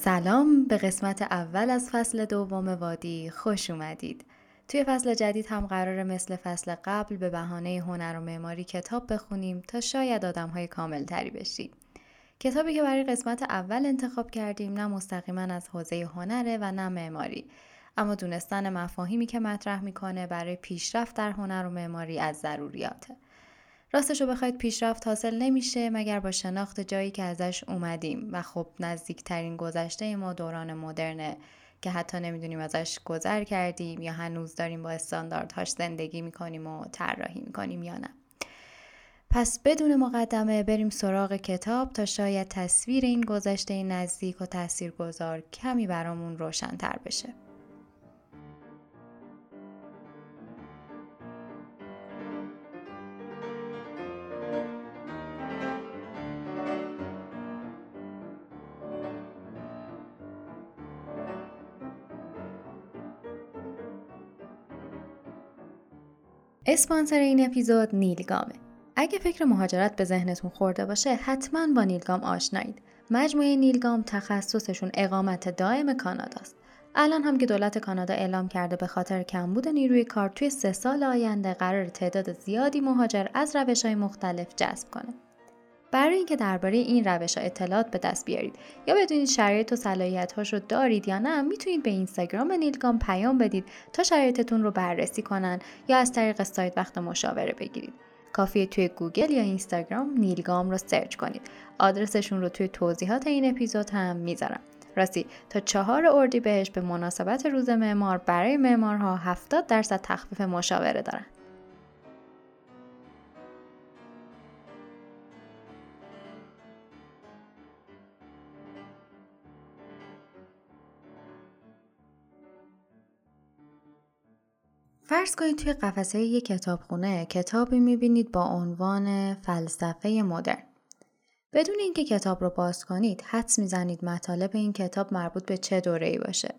سلام به قسمت اول از فصل دوم وادی خوش اومدید. توی فصل جدید هم قرار مثل فصل قبل به بهانه هنر و معماری کتاب بخونیم تا شاید آدم های کامل تری بشید. کتابی که برای قسمت اول انتخاب کردیم نه مستقیما از حوزه هنره و نه معماری اما دونستن مفاهیمی که مطرح می‌کنه برای پیشرفت در هنر و معماری از ضروریاته. راستش رو بخواید پیشرفت حاصل نمیشه مگر با شناخت جایی که ازش اومدیم. و خب نزدیکترین گذشته ما دوران مدرنه که حتی نمی‌دونیم ازش گذر کردیم یا هنوز داریم با استانداردهاش زندگی می‌کنیم و طراحی می‌کنیم یا نه. پس بدون مقدمه بریم سراغ کتاب تا شاید تصویر این گذشته نزدیک و تاثیرگذار کمی برامون روشنتر بشه. اسپانسر این اپیزود نیلگامه. اگه فکر مهاجرت به ذهنتون خورده باشه حتما با نیلگام آشنایید. مجموعه نیلگام تخصصشون اقامت دائم کاناداست. الان هم که دولت کانادا اعلام کرده به خاطر کمبود نیروی کار توی سه سال آینده قرار تعداد زیادی مهاجر از روش های مختلف جذب کنه. برای اینکه درباره این روش ها اطلاعات به دست بیارید. یا بدونید شرایط و صلاحیت هاش رو دارید یا نه می‌تونید به اینستاگرام نیلگام پیام بدید تا شرایطتون رو بررسی کنن یا از طریق سایت وقت مشاوره بگیرید. کافیه توی گوگل یا اینستاگرام نیلگام رو search کنید. آدرسشون رو توی توضیحات این اپیزود هم می‌ذارم. راستی تا چهار اردیبهشت به مناسبت روز معمار برای معمارها 70 درصد تخفیف مشاوره دارن. فرض کنید توی قفسه یک کتابخونه کتابی می‌بینید با عنوان فلسفه مدرن. بدون اینکه کتاب رو باز کنید حدس می‌زنید مطالب این کتاب مربوط به چه دوره ای باشه.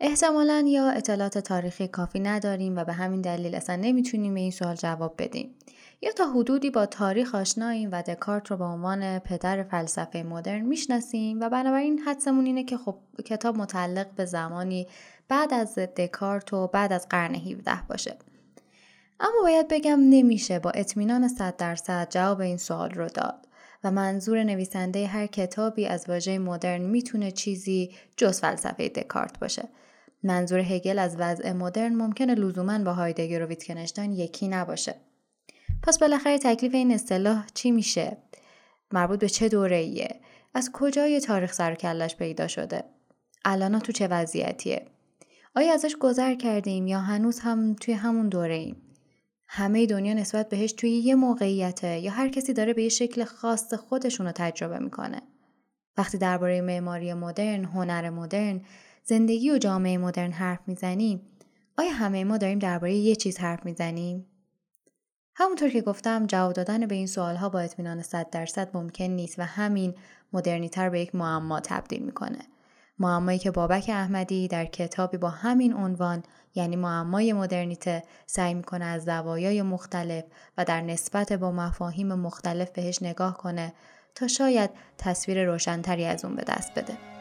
احتمالا یا اطلاعات تاریخی کافی نداریم و به همین دلیل اصلا نمی‌تونیم به این سوال جواب بدیم. یا تا حدودی با تاریخ آشناییم و دکارت رو به عنوان پدر فلسفه مدرن می‌شناسیم و بنابراین حدسمون اینه که خب کتاب متعلق به زمانی بعد از دکارت و بعد از قرن 17 باشه. اما باید بگم نمیشه با اطمینان 100 درصد جواب این سوال رو داد و منظور نویسنده هر کتابی از واژه مدرن می‌تونه چیزی جز فلسفه دکارت باشه. منظور هگل از وضع مدرن ممکنه لزوما با هایدگر و ویتکنشتاین یکی نباشه. پس بالاخره تکلیف این اصطلاح چی میشه؟ مربوط به چه دوره ایه؟ از کجای تاریخ سر کلش پیدا شده؟ الان تو چه وضعیتیه؟ آیا ازش گذر کردیم یا هنوز هم توی همون دوره ایم؟ همه دنیا نسبت بهش توی یه موقعیته یا هر کسی داره به یه شکل خاص خودشون رو تجربه می‌کنه. وقتی درباره معماری مدرن، هنر مدرن، زندگی و جامعه مدرن حرف می‌زنیم، آیا همه ما داریم درباره یه چیز حرف می‌زنیم؟ همونطور که گفتم جواب دادن به این سوالها با اطمینان 100 درصد ممکن نیست و همین مدرنیتر به یک معما تبدیل می‌کنه. معمایی که بابک احمدی در کتابی با همین عنوان یعنی معمای مدرنیته سعی می‌کنه از زوایای مختلف و در نسبت با مفاهیم مختلف بهش نگاه کنه تا شاید تصویر روشنتری از اون به دست بده.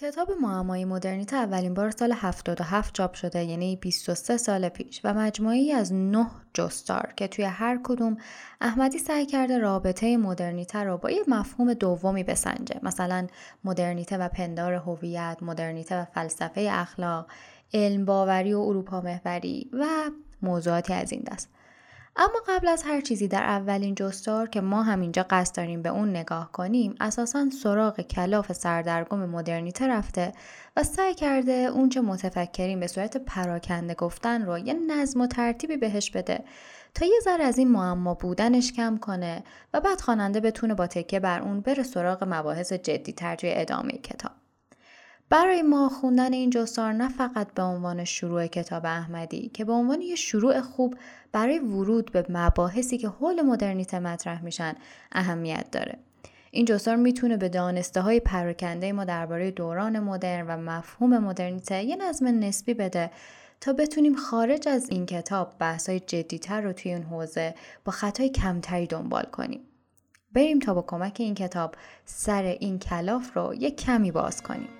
کتاب معمای مدرنیته اولین بار سال 77 چاپ شده یعنی 23 سال پیش و مجموعی از نه جستار که توی هر کدوم احمدی سعی کرده رابطه مدرنیته رو با یه مفهوم دومی بسنجه مثلا مدرنیته و پندار هویت، مدرنیته و فلسفه اخلاق، علم باوری و اروپا محوری و موضوعاتی از این دست. اما قبل از هر چیزی در اولین جستار که ما همینجا قصد داریم به اون نگاه کنیم اساسا سراغ کلاف سردرگم مدرنیته رفته و سعی کرده اونچه متفکرین به صورت پراکنده گفتن رو یه نظم و ترتیبی بهش بده تا یه ذره از این معما بودنش کم کنه و بعد خواننده بتونه با تکیه بر اون بره سراغ مباحث جدی تر توی ادامه کتاب. برای ما خوندن این جستار نه فقط به عنوان شروع کتاب احمدی که به عنوان یه شروع خوب برای ورود به مباحثی که حول مدرنیته مطرح میشن اهمیت داره. این جستار می‌تونه به دانسته های پراکنده ما درباره دوران مدرن و مفهوم مدرنیته یه نظم نسبی بده تا بتونیم خارج از این کتاب بحث‌های جدیتر رو توی این حوزه با خطای کمتری دنبال کنیم. بریم تا با کمک این کتاب سر این کلاف رو یک کمی باز کنیم.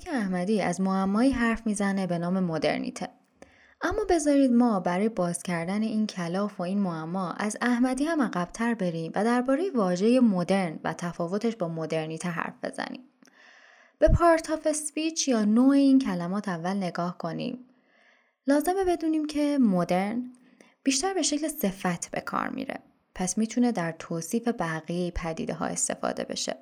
بابک احمدی از معمایی حرف می‌زنه به نام مدرنیته. اما بذارید ما برای باز کردن این کلاف و این معما از احمدی هم عقبتر بریم و درباره واژه مدرن و تفاوتش با مدرنیته حرف بزنیم. به part of speech یا نوع این کلمات اول نگاه کنیم. لازمه بدونیم که مدرن بیشتر به شکل صفت به کار میره. پس می‌تونه در توصیف بقیه پدیده ها استفاده بشه.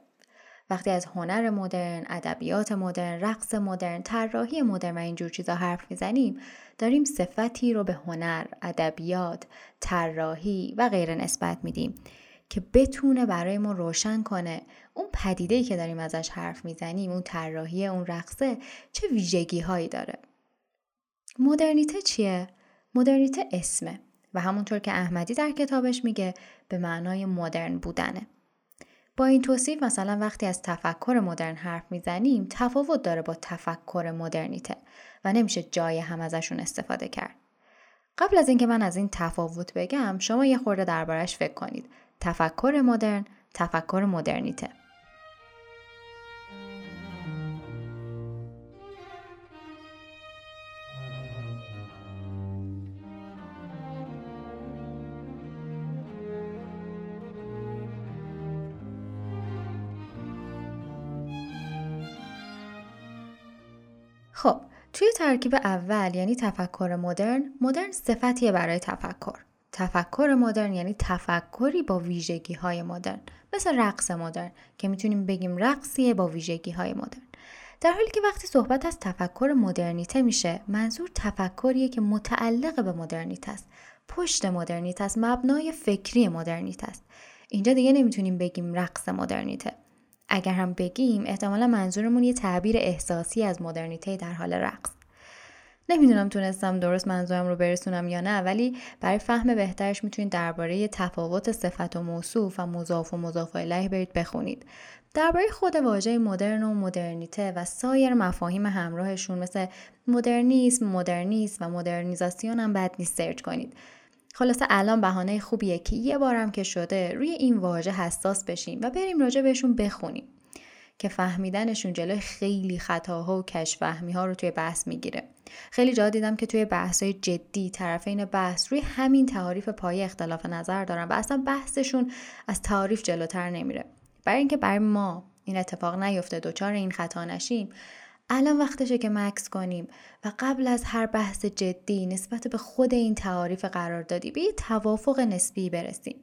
وقتی از هنر مدرن، ادبیات مدرن، رقص مدرن، طراحی مدرن و اینجور چیزا حرف می‌زنیم داریم صفتی رو به هنر، ادبیات، طراحی و غیره نسبت میدیم که بتونه برای ما روشن کنه اون پدیده که داریم ازش حرف می‌زنیم اون طراحی اون رقصه چه ویژگی هایی داره. مدرنیته چیه؟ مدرنیته اسمه و همونطور که احمدی در کتابش میگه به معنای مدرن بودنه. با این توصیف مثلا وقتی از تفکر مدرن حرف می‌زنیم تفاوت داره با تفکر مدرنیته و نمیشه جای هم ازشون استفاده کرد. قبل از اینکه من از این تفاوت بگم شما یه خورده دربارش فکر کنید. تفکر مدرن، تفکر مدرنیته. توی ترکیب اول یعنی تفکر مدرن مدرن صفتیه برای تفکر. تفکر مدرن یعنی تفکری با ویژگی های مدرن. مثل رقص مدرن که می‌تونیم بگیم رقصیه با ویژگی های مدرن. در حالی که وقتی صحبت از تفکر مدرنیته میشه منظور تفکریه که متعلق به مدرنیته است. پشت مدرنیته است مبنای فکری مدرنیته است. اینجا دیگه نمی‌تونیم بگیم رقص مدرنیته. اگر هم بگیم احتمالا منظورمون یه تعبیر احساسی از مدرنیته در حال رقص. نمی‌دونم تونستم درست منظورم رو برسونم یا نه ولی برای فهم بهترش می‌تونید درباره تفاوت صفت و موصوف و مضاف و مضاف الیه برید بخونید. درباره خود واژه مدرن و مدرنیته و سایر مفاهیم همراهشون مثل مدرنیسم، مدرنیسم و مدرنیزاسیون هم بد نیست سرچ کنید. خلاصه الان بهانه خوبیه که یه بارم که شده روی این واژه حساس بشیم و بریم راجع بهشون بخونیم که فهمیدنشون جلوی خیلی خطاها و کشفهمی ها رو توی بحث می‌گیره. خیلی جا دیدم که توی بحث های جدی طرفین بحث روی همین تعاریف پایه اختلاف نظر دارن و اصلا بحثشون از تعاریف جلوتر نمیره. برای اینکه برای ما این اتفاق نیفته دچار این خطا نشیم الان وقتشه که مکس کنیم و قبل از هر بحث جدی نسبت به خود این تعاریف قراردادی به یه توافق نسبی برسیم.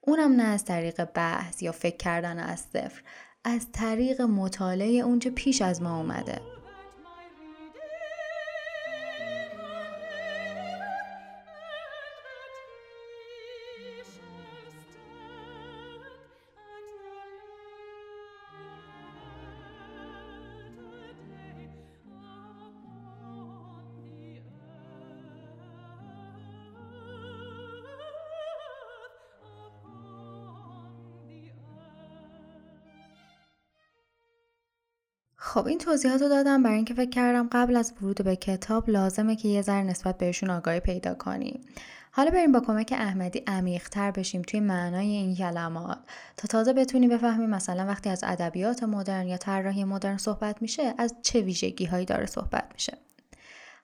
اونم نه از طریق بحث یا فکر کردن از صفر از طریق مطالعه اونچه پیش از ما اومده. خب این توضیحات رو دادم برای اینکه فکر کردم قبل از ورود به کتاب لازمه که یه ذره نسبت بهشون آگاهی پیدا کنیم. حالا بریم با کمک احمدی عمیقتر بشیم توی معنای این کلمات. تا تازه بتونیم بفهمیم مثلا وقتی از ادبیات مدرن یا طراحی مدرن صحبت میشه از چه ویژگی هایی داره صحبت میشه.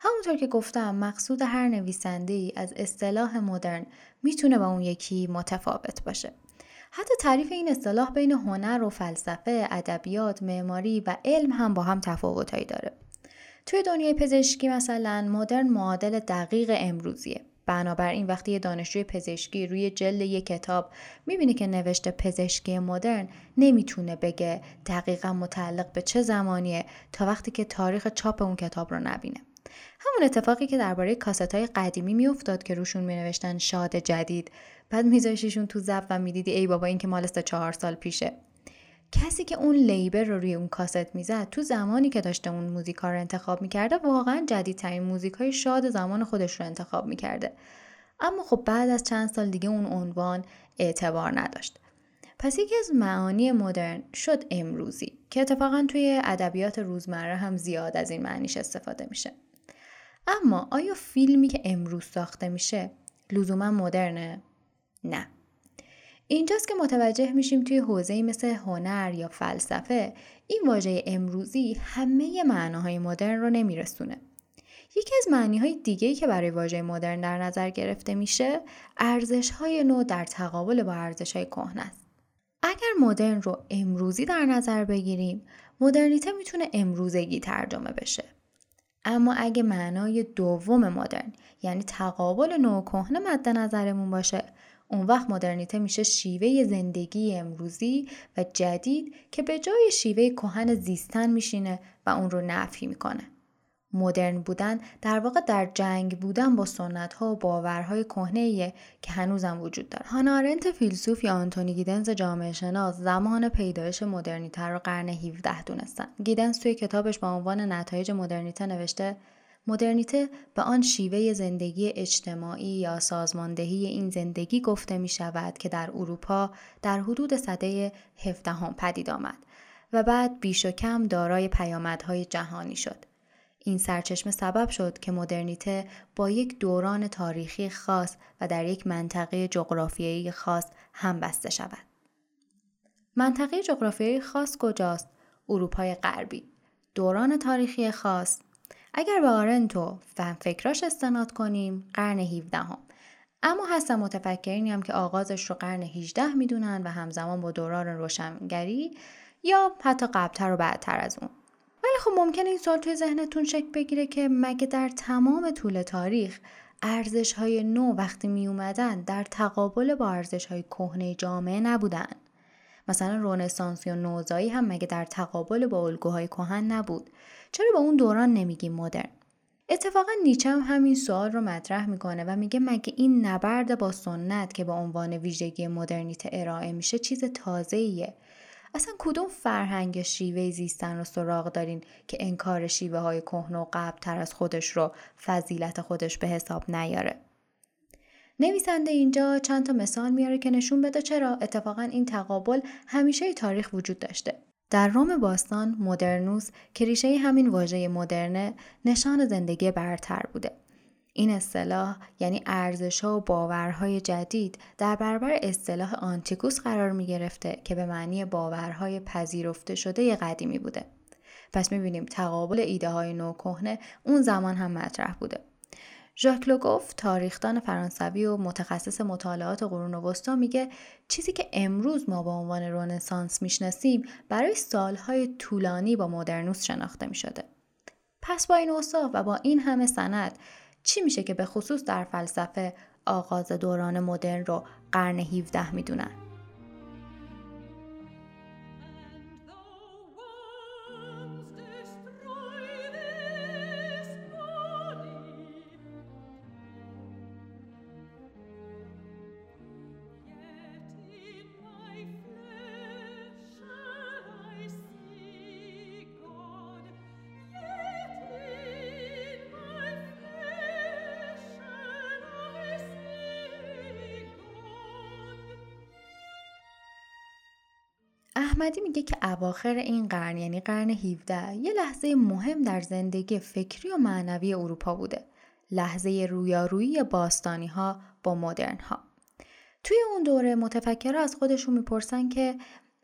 همونطور که گفتم مقصود هر نویسنده ای از اصطلاح مدرن می‌تونه با اون یکی متفاوت باشه. حتی تعریف این اصطلاح بین هنر و فلسفه، ادبیات، معماری و علم هم با هم تفاوتهایی داره. توی دنیای پزشکی مثلا مدرن معادل دقیق امروزیه. بنابراین وقتی یه دانشجوی پزشکی روی جلد یک کتاب می‌بینه که نوشته پزشکی مدرن نمی‌تونه بگه دقیقا متعلق به چه زمانیه تا وقتی که تاریخ چاپ اون کتاب رو نبینه. همون اتفاقی که درباره کاست های قدیمی میافتاد که روشون مینوشتن شاد جدید بعد میذاشیشون تو زب و می‌دیدی ای بابا این که مال چهار سال پیشه. کسی که اون لیبر رو روی اون کاست می‌زد تو زمانی که داشته اون موزیک رو انتخاب می‌کرده واقعا جدیدترین موزیک های شاد زمان خودش رو انتخاب می‌کرده. اما خب بعد از چند سال دیگه اون عنوان اعتبار نداشت. پس یکی از معانی مدرن شد امروزی که اتفاقا توی ادبیات روزمره هم زیاد از این معنیش استفاده میشه. اما آیا فیلمی که امروز ساخته میشه لزوما مدرنه؟ نه اینجاست که متوجه میشیم توی حوزه مثل هنر یا فلسفه این واژه امروزی همه معناهای مدرن رو نمیرسونه. یکی از معنی های که برای واژه مدرن در نظر گرفته میشه ارزش های نو در تقابل با ارزش های کهنه است. اگر مدرن رو امروزی در نظر بگیریم مدرنیته می‌تونه امروزگی ترجمه بشه. اما اگه معنای دوم مدرن یعنی تقابل نو و کهنه مد نظرمون باشه اون وقت مدرنیته میشه شیوه زندگی امروزی و جدید که به جای شیوه کهن زیستن میشینه و اون رو نفی می‌کنه. مدرن بودن در واقع در جنگ بودن با سنت ها و باورهای کهنه که هنوزم وجود داره. هانا فیلسوف یا آنتونی گیدنز جامعه شناس زمان پیدایش مدرنیته رو قرن 17 دونستن. گیدنز توی کتابش با عنوان نتایج مدرنیته نوشته مدرنیته به آن شیوه زندگی اجتماعی یا سازماندهی این زندگی گفته می شود که در اروپا در حدود سده 17 هم پدید آمد و بعد بیش و کم دارای پیامدهای جهانی شد. این سرچشمه سبب شد که مدرنیته با یک دوران تاریخی خاص و در یک منطقه جغرافیایی خاص هم بسته شود. منطقه جغرافیایی خاص کجاست؟ اروپای غربی. دوران تاریخی خاص اگر به آرنتو فهم فکراش استناد کنیم قرن 17 هم. اما هستن متفکرینی هم که آغازش رو قرن 18 می‌دونن و همزمان با دوران روشنگری یا حتی قبلتر و بعدتر از اون ولی خب ممکنه این سوال توی ذهنتون شکل بگیره که مگه در تمام طول تاریخ ارزش های نو وقتی می اومدن در تقابل با ارزش های کهنه جامعه نبودن مثلا رونسانس یا نوزایی هم مگه در تقابل با الگوهای کهن نبود؟ چرا با اون دوران نمیگیم مدرن؟ اتفاقا نیچه هم همین سوال رو مطرح می‌کنه و میگه مگه این نبرد با سنت که به عنوان ویژگی مدرنیته ارائه میشه چیز تازه ایه اصلا کدوم فرهنگ شیوه زیستن رو سراغ دارین که انکار شیوه های کهنه و قبل تر از خودش رو فضیلت خودش به حساب نیاره؟ نویسنده اینجا چند تا مثال میاره که نشون بده چرا اتفاقا این تقابل همیشه تاریخ وجود داشته در روم باستان مدرنوس که ریشه همین واژه مدرنه نشان زندگی برتر بوده. این اصطلاح یعنی ارزش ها و باورهای جدید در برابر اصطلاح آنتیکوس قرار می گرفته که به معنی باورهای پذیرفته شده قدیمی بوده. پس می بینیم تقابل ایده های نو اون زمان هم مطرح بوده. ژاک لوگوف تاریخدان فرانسوی و متخصص مطالعات قرون وسطا میگه چیزی که امروز ما با عنوان رنسانس می‌شناسیم برای سالهای طولانی با مدرنوس شناخته می‌شده. پس با این اوصاف و با این همه سند چی میشه که به خصوص در فلسفه آغاز دوران مدرن رو قرن 17 می‌دونن؟ احمدی میگه که اواخر این قرن یعنی قرن 17 یه لحظه مهم در زندگی فکری و معنوی اروپا بوده. لحظه رویارویی باستانی ها با مدرن ها. توی اون دوره متفکرها از خودشون می‌پرسن که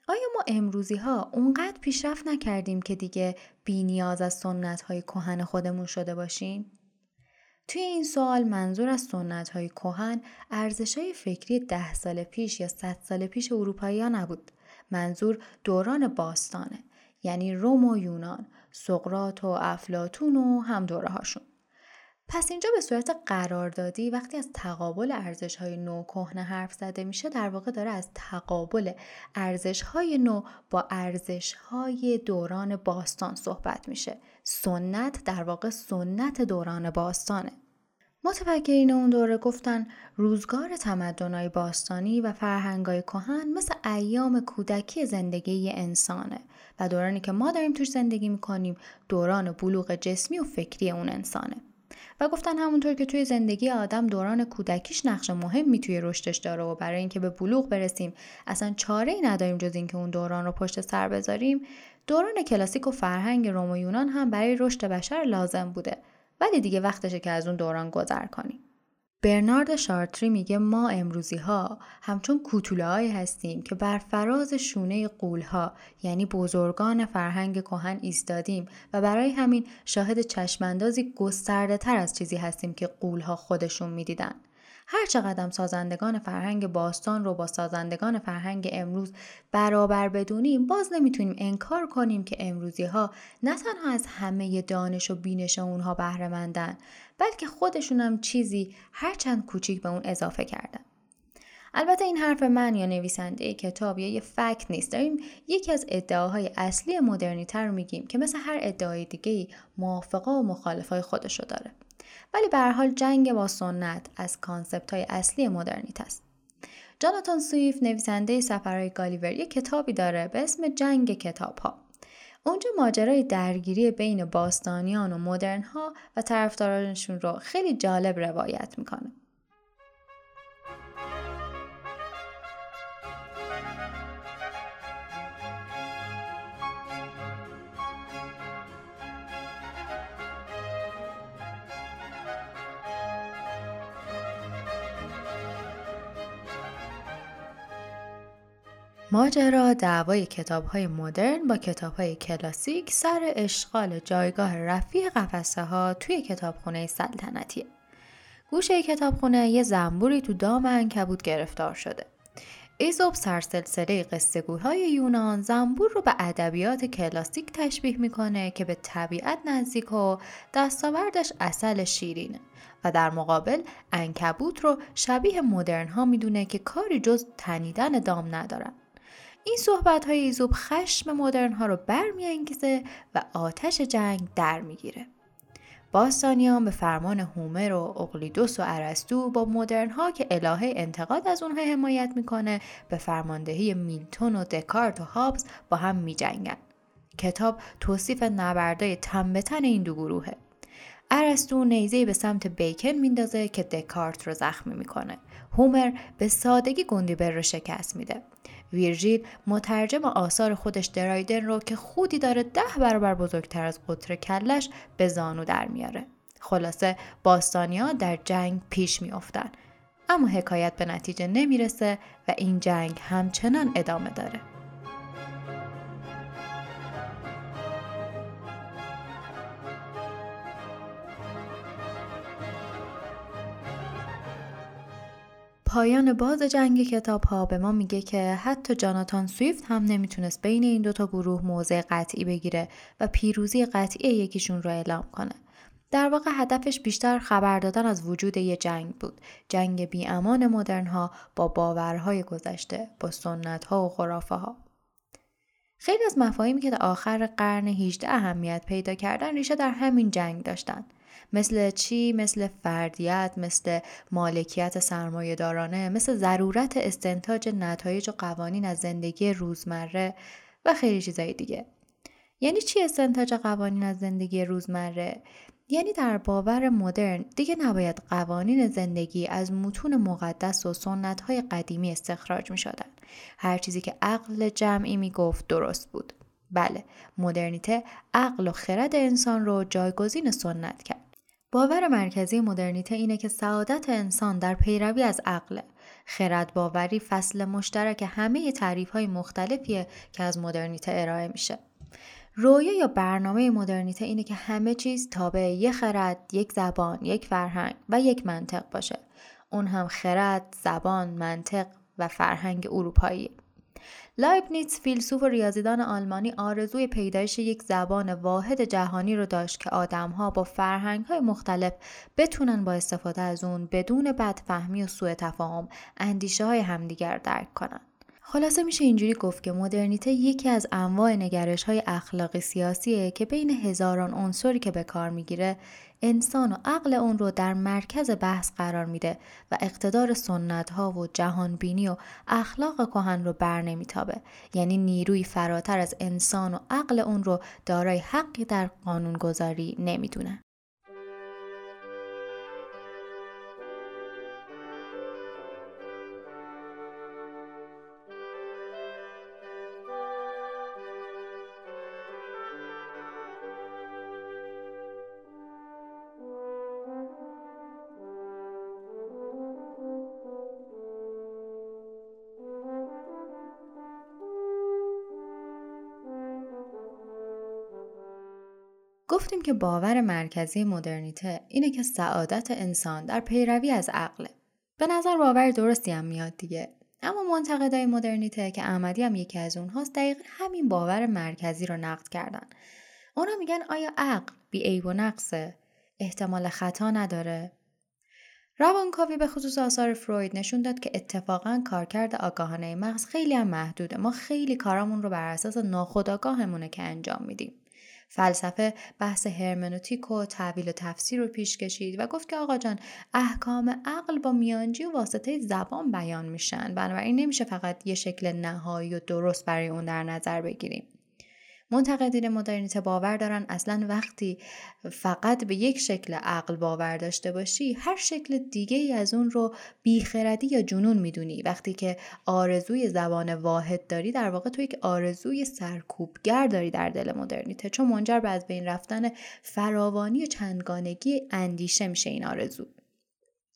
آیا ما امروزی ها اونقدر پیشرفت نکردیم که دیگه بی نیاز از سنت های کهن خودمون شده باشیم؟ توی این سوال منظور از سنت های کهن ارزش های فکری ده سال پیش یا صد سال پیش اروپایی ها نبود. منظور دوران باستانه یعنی روم و یونان، سقرات و افلاتون و هم دوره هاشون. پس اینجا به صورت قراردادی وقتی از تقابل ارزش های نو کهنه حرف زده میشه در واقع داره از تقابل ارزش های نو با ارزش های دوران باستان صحبت میشه سنت در واقع سنت دوران باستانه متفکرین اون دوره گفتن روزگار تمدنهای باستانی و فرهنگای کهن مثل ایام کودکی زندگی انسانه و دورانی که ما داریم توش زندگی می‌کنیم دوران بلوغ جسمی و فکری اون انسانه. و گفتن همونطور که توی زندگی آدم دوران کودکیش نقش مهمی توی رشدش داره و برای اینکه به بلوغ برسیم اصلا چاره ای نداریم جز اینکه اون دوران رو پشت سر بذاریم دوران کلاسیک و فرهنگ روم و یونان هم برای رشد بشر لازم بوده. ولی دیگه وقتشه که از اون دوران گذر کنیم برنارد شارتری میگه ما امروزی ها همچون کوتوله هستیم که بر فراز شونه قول ها یعنی بزرگان فرهنگ کهن ایستادیم و برای همین شاهد چشماندازی گسترده تر از چیزی هستیم که قول ها خودشون می‌دیدن. هر چقدر سازندگان فرهنگ باستان رو با سازندگان فرهنگ امروز برابر بدونیم باز نمی‌تونیم انکار کنیم که امروزی ها نه تنها از همه دانش و بینش اونها بهره بلکه خودشون هم چیزی هرچند کوچیک به اون اضافه کردن. البته این حرف من یا نویسنده کتاب یا یه fact نیست. داریم یکی از ادعاهای اصلی مدرنیته رو میگیم که مثل هر ادعای دیگه موافقه و مخالفای خودشو داره. ولی به حال جنگ با سنت از concept های اصلی مدرنیته است. جاناتان سویفت نویسنده سفرهای گالیور یک کتابی داره به اسم جنگ کتاب ها. اونجا ماجرای درگیری بین باستانیان و مدرن ها و طرفدارانشون رو خیلی جالب روایت می‌کنه. ماجرا دعوای کتاب های مدرن با کتاب های کلاسیک سر اشغال جایگاه رفیع قفسه ها توی کتابخونه سلطنتیه. گوشه کتابخونه یه زنبوری تو دام انکبوت گرفتار شده. ایزوب سرسلسله قصهگوهای یونان زنبور رو به ادبیات کلاسیک تشبیه می‌کنه که به طبیعت نزدیک و دستاوردش اصل شیرینه و در مقابل انکبوت رو شبیه مدرن ها می‌دونه که کاری جز تنیدن دام ندارن. این صحبت های ایزوب خشم مدرن ها رو برمیانگیزه و آتش جنگ در می‌گیره. باستانیان به فرمان هومر و اقلیدوس و ارسطو با مدرن ها که الهه انتقاد از اونها حمایت می‌کنه به فرماندهی میلتون و دکارت و هابز با هم میجنگن. کتاب توصیف نبردای تن این دو گروهه. ارسطو نیزه به سمت بیکن میندازه که دکارت رو زخمی می‌کنه. هومر به سادگی گوندیبر رو شکست میده. ویرژیل مترجم آثار خودش درایدن رو که خودی داره ده برابر بزرگتر از قطر کلش به زانو در میاره. خلاصه باستانیا در جنگ پیش میافتن اما حکایت به نتیجه نمی‌رسه و این جنگ همچنان ادامه داره. پایان باز جنگ کتاب ها به ما میگه که حتی جاناتان سویفت هم نمی‌تونست بین این دوتا گروه موضع قطعی بگیره و پیروزی قطعی یکیشون رو اعلام کنه. در واقع هدفش بیشتر خبر دادن از وجود یه جنگ بود. جنگ بی امان مدرن ها با باورهای گذشته، با سنت ها و خرافه ها. خیلی از مفاهیمی که در آخر قرن 18 اهمیت پیدا کردن ریشه در همین جنگ داشتند. مثل چی؟ مثل فردیت، مثل مالکیت سرمایه دارانه، مثل ضرورت استنتاج نتایج و قوانین از زندگی روزمره و خیلی چیزای دیگه. یعنی چی استنتاج قوانین از زندگی روزمره؟ یعنی در باور مدرن دیگه نباید قوانین زندگی از متون مقدس و سنت های قدیمی استخراج می شدن. هر چیزی که عقل جمعی می گفت درست بود. بله، مدرنیته عقل و خرد انسان رو جایگزین سنت کرد. باور مرکزی مدرنیته اینه که سعادت انسان در پیروی از عقل خرد باوری فصل مشترک همه تعریف های مختلفیه که از مدرنیته ارائه میشه رویا یا برنامه مدرنیته اینه که همه چیز تابع یک خرد، یک زبان، یک فرهنگ و یک منطق باشه. اون هم خرد، زبان، منطق و فرهنگ اروپایی. لایبنیتس فیلسوف و ریاضیدان آلمانی آرزوی پیدایش یک زبان واحد جهانی رو داشت که آدمها با فرهنگهای مختلف بتونن با استفاده از اون بدون بدفهمی و سوء تفاهم اندیشه های همدیگر درک کنن. خلاصه میشه اینجوری گفت که مدرنیته یکی از انواع نگرش های اخلاقی سیاسیه که بین هزاران عنصری که به کار می‌گیره انسان و عقل اون رو در مرکز بحث قرار میده و اقتدار سنت ها و جهانبینی و اخلاق کهن رو بر نمیتابه. یعنی نیروی فراتر از انسان و عقل اون رو دارای حقی در قانونگذاری نمی‌دونه. که باور مرکزی مدرنیته اینه که سعادت انسان در پیروی از عقله. به نظر باور درستی هم میاد دیگه. اما منتقدای مدرنیته که احمدی هم یکی از اونهاست دقیقا همین باور مرکزی رو نقد کردن. اونا میگن آیا عقل بی عیب و نقصه؟ احتمال خطا نداره؟ روانکاوی به خصوص آثار فروید نشون داد که اتفاقا کارکرد آگاهانه مغز خیلی هم محدوده. ما خیلی کارامون رو بر اساس ناخودآگاهمونه که انجام میدیم. فلسفه بحث هرمنوتیک و تعویل و تفسیر رو پیش کشید و گفت که آقا جان احکام عقل با میانجی و واسطه زبان بیان میشن. بنابراین نمیشه فقط یه شکل نهایی و درست برای اون در نظر بگیریم. منتقدین مدرنیته باور دارن. اصلا وقتی فقط به یک شکل عقل باور داشته باشی هر شکل دیگه ای از اون رو بیخردی یا جنون می‌دونی. وقتی که آرزوی زبان واحد داری در واقع تو یک آرزوی سرکوبگر داری در دل مدرنیته. چون منجر به از بین رفتن فراوانی و چندگانگی اندیشه میشه این آرزو.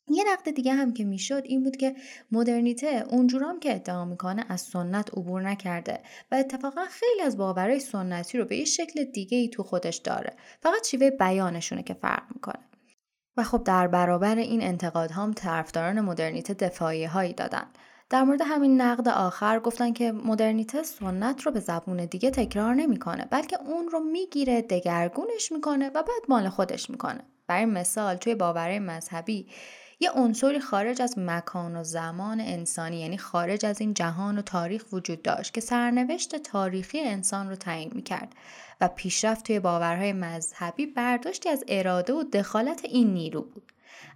یه نقد دیگه هم که می‌شد این بود که مدرنیته اونجورام که ادعا می‌کنه از سنت عبور نکرده و اتفاقا خیلی از باورهای سنتی رو به یه شکل دیگه ای تو خودش داره. فقط شیوه بیانشونه که فرق می‌کنه. و خب در برابر این انتقاد هم طرفداران مدرنیته دفاعی هایی دادن. در مورد همین نقد آخر گفتن که مدرنیته سنت رو به زبون دیگه تکرار نمی‌کنه بلکه اون رو می‌گیره دگرگونش می‌کنه و بعد مال خودش می‌کنه. برای مثال توی باورهای مذهبی یه عنصری خارج از مکان و زمان انسانی یعنی خارج از این جهان و تاریخ وجود داشت که سرنوشت تاریخی انسان رو تعیین می‌کرد و پیشرفت توی باورهای مذهبی برداشتی از اراده و دخالت این نیرو بود.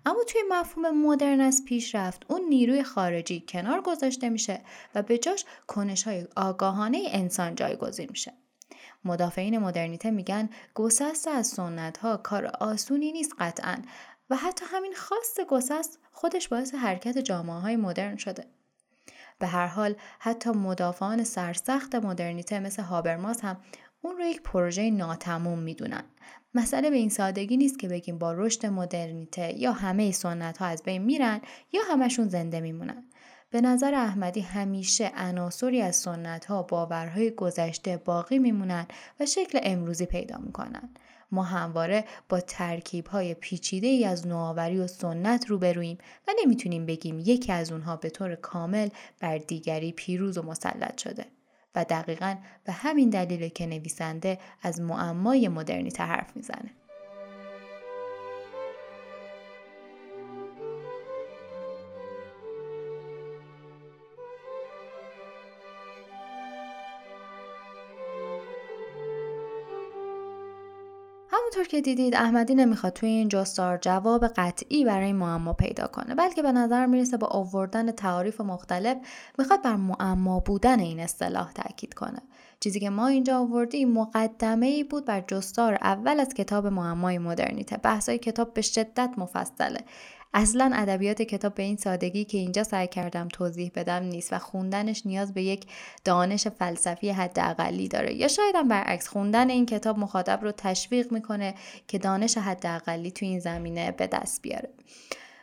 اما توی مفهوم مدرن از پیشرفت اون نیروی خارجی کنار گذاشته میشه و به جاش کنش های آگاهانه انسان جایگزین میشه. مدافعین مدرنیته میگن گسست از سنت ها کار آسونی نیست قطعا. و حتی همین خواست گسست خودش باعث حرکت جامعه های مدرن شده. به هر حال حتی مدافعان سرسخت مدرنیته مثل هابرماس هم اون رو یک پروژه ناتموم می‌دونن. مسئله به این سادگی نیست که بگیم با رشد مدرنیته یا همه سنت ها از بین میرن یا همشون زنده میمونن. به نظر احمدی همیشه عناصری از سنت ها باورهای گذشته باقی میمونن و شکل امروزی پیدا می‌کنن. ما همواره با ترکیب های پیچیده ای از نوآوری و سنت روبرویم و نمی‌تونیم بگیم یکی از اونها به طور کامل بر دیگری پیروز و مسلط شده. و دقیقا به همین دلیل که نویسنده از معمای مدرنیته حرف می‌زنه. همونطور که دیدید احمدی نمی‌خواد توی این جستار جواب قطعی برای معما پیدا کنه بلکه به نظر می‌رسه با آوردن تعاریف مختلف می‌خواد بر معما بودن این اصطلاح تاکید کنه. چیزی که ما اینجا آوردیم مقدمه ای بود بر جستار اول از کتاب معمای مدرنیته بحثای کتاب به شدت مفصله. اصلا ادبیات کتاب به این سادگی که اینجا سعی کردم توضیح بدم نیست و خوندنش نیاز به یک دانش فلسفی حداقلی داره. یا شاید هم برعکس خوندن این کتاب مخاطب رو تشویق می‌کنه که دانش حداقلی تو این زمینه به دست بیاره.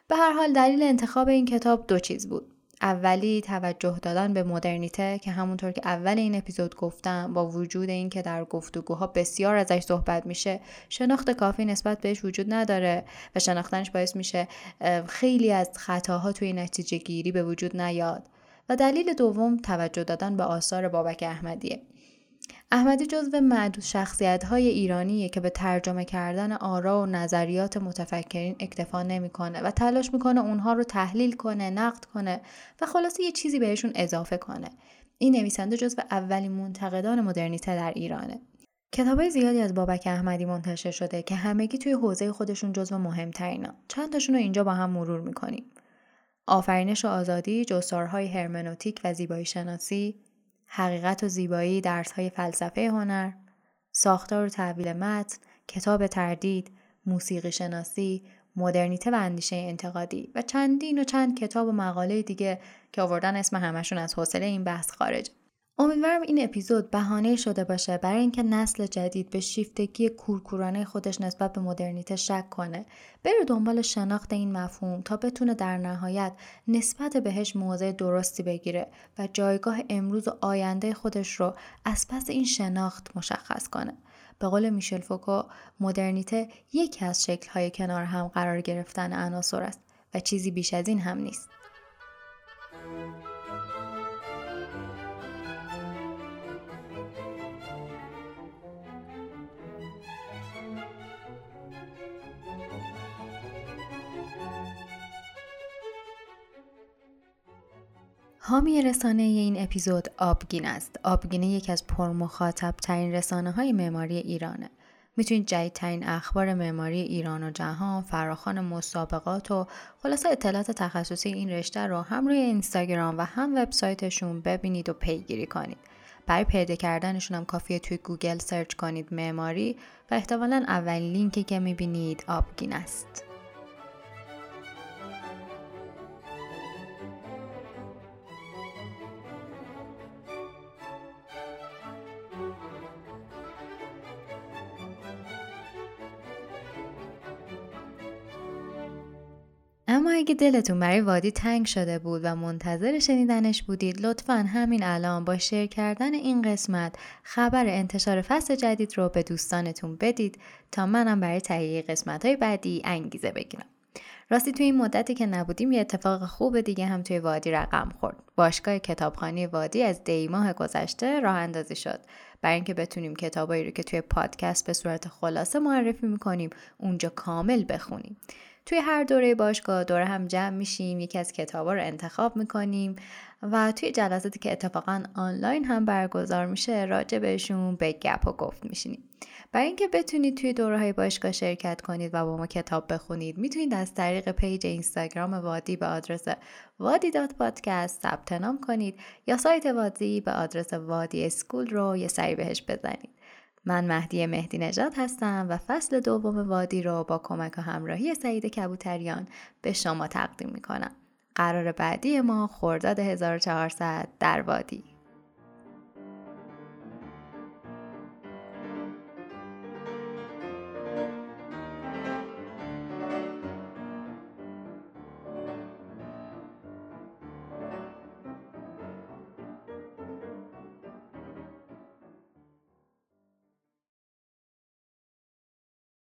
به هر حال دلیل انتخاب این کتاب دو چیز بود. اولی توجه دادن به مدرنیته که همونطور که اول این اپیزود گفتم با وجود اینکه در گفتگوها بسیار ازش صحبت میشه شناخت کافی نسبت بهش وجود نداره و شناختنش باعث میشه خیلی از خطاها توی نتیجه گیری به وجود نیاد. و دلیل دوم توجه دادن به آثار بابک احمدیه. احمدی جزو معدود شخصیت های ایرانیه که به ترجمه کردن آرا و نظریات متفکرین اکتفا نمی‌کنه و تلاش می‌کنه اونها رو تحلیل کنه، نقد کنه و خلاصه یه چیزی بهشون اضافه کنه. این نویسنده جزو اولین منتقدان مدرنیته در ایرانه. کتابای زیادی از بابک احمدی منتشر شده که همگی توی حوزه خودشون جزو مهمترینا. چند تاشون رو اینجا با هم مرور می‌کنیم. آفرینش و آزادی، جستارهای هرمنوتیک و زیبایی شناسی، حقیقت و زیبایی درس های فلسفه هنر، ساختار و تحویل متن، کتاب تردید، موسیقی شناسی، مدرنیته و اندیشه انتقادی و چندین و چند کتاب و مقاله دیگه که آوردن اسم همشون از حوصله این بحث خارج. امیدوارم این اپیزود بهانه شده باشه برای اینکه نسل جدید به شیفتگی کورکورانه خودش نسبت به مدرنیته شک کنه. بره دنبال شناخت این مفهوم تا بتونه در نهایت نسبت بهش موضع درستی بگیره و جایگاه امروز و آینده خودش رو از پس این شناخت مشخص کنه. به قول میشل فوکو مدرنیته یکی از شکلهای کنار هم قرار گرفتن عناصر است و چیزی بیش از این هم نیست. حامی رسانه این اپیزود آبگینه است. آبگینه یکی از پرمخاطب ترین رسانه های معماری ایرانه. می‌تونید جدیدترین اخبار معماری ایران و جهان، فراخوان مسابقات و خلاصه اطلاعات تخصصی این رشته رو هم روی اینستاگرام و هم وبسایتشون ببینید و پیگیری کنید. برای پیدا کردنشون هم کافیه توی گوگل search کنید معماری و احتمالا اولین لینکی که می‌بینید آبگینه است. اگه دلتون برای وادی تنگ شده بود و منتظر شنیدنش بودید لطفا همین الان با شیر کردن این قسمت خبر انتشار فصل جدید رو به دوستانتون بدید تا منم برای تهیه قسمت های بعدی انگیزه بگیرم. راستی توی این مدتی که نبودیم یه اتفاق خوب دیگه هم توی وادی رقم خورد. باشگاه کتابخانی وادی از دی ماه گذشته راه اندازی شد. برای اینکه بتونیم کتابایی رو که توی پادکست به صورت خلاصه معرفی می‌کنیم اونجا کامل بخونیم. توی هر دوره باشگاه دور هم جمع میشیم یکی از کتابا رو انتخاب می‌کنیم و توی جلساتی که اتفاقا آنلاین هم برگزار میشه راجع بهشون به گپ و گفت میشینیم. برای اینکه بتونید توی دوره های باشگاه شرکت کنید و با ما کتاب بخونید می‌تونید از طریق page اینستاگرام وادی به آدرس وادی dot podcast ثبت نام کنید یا سایت وادی به آدرس وادی school رو یه سری بهش بزنید. من مهدی مهدی نجات هستم و فصل دوم وادی رو با کمک و همراهی سعید کبوتریان به شما تقدیم می‌کنم. قرار بعدی ما خرداد 1400 در وادی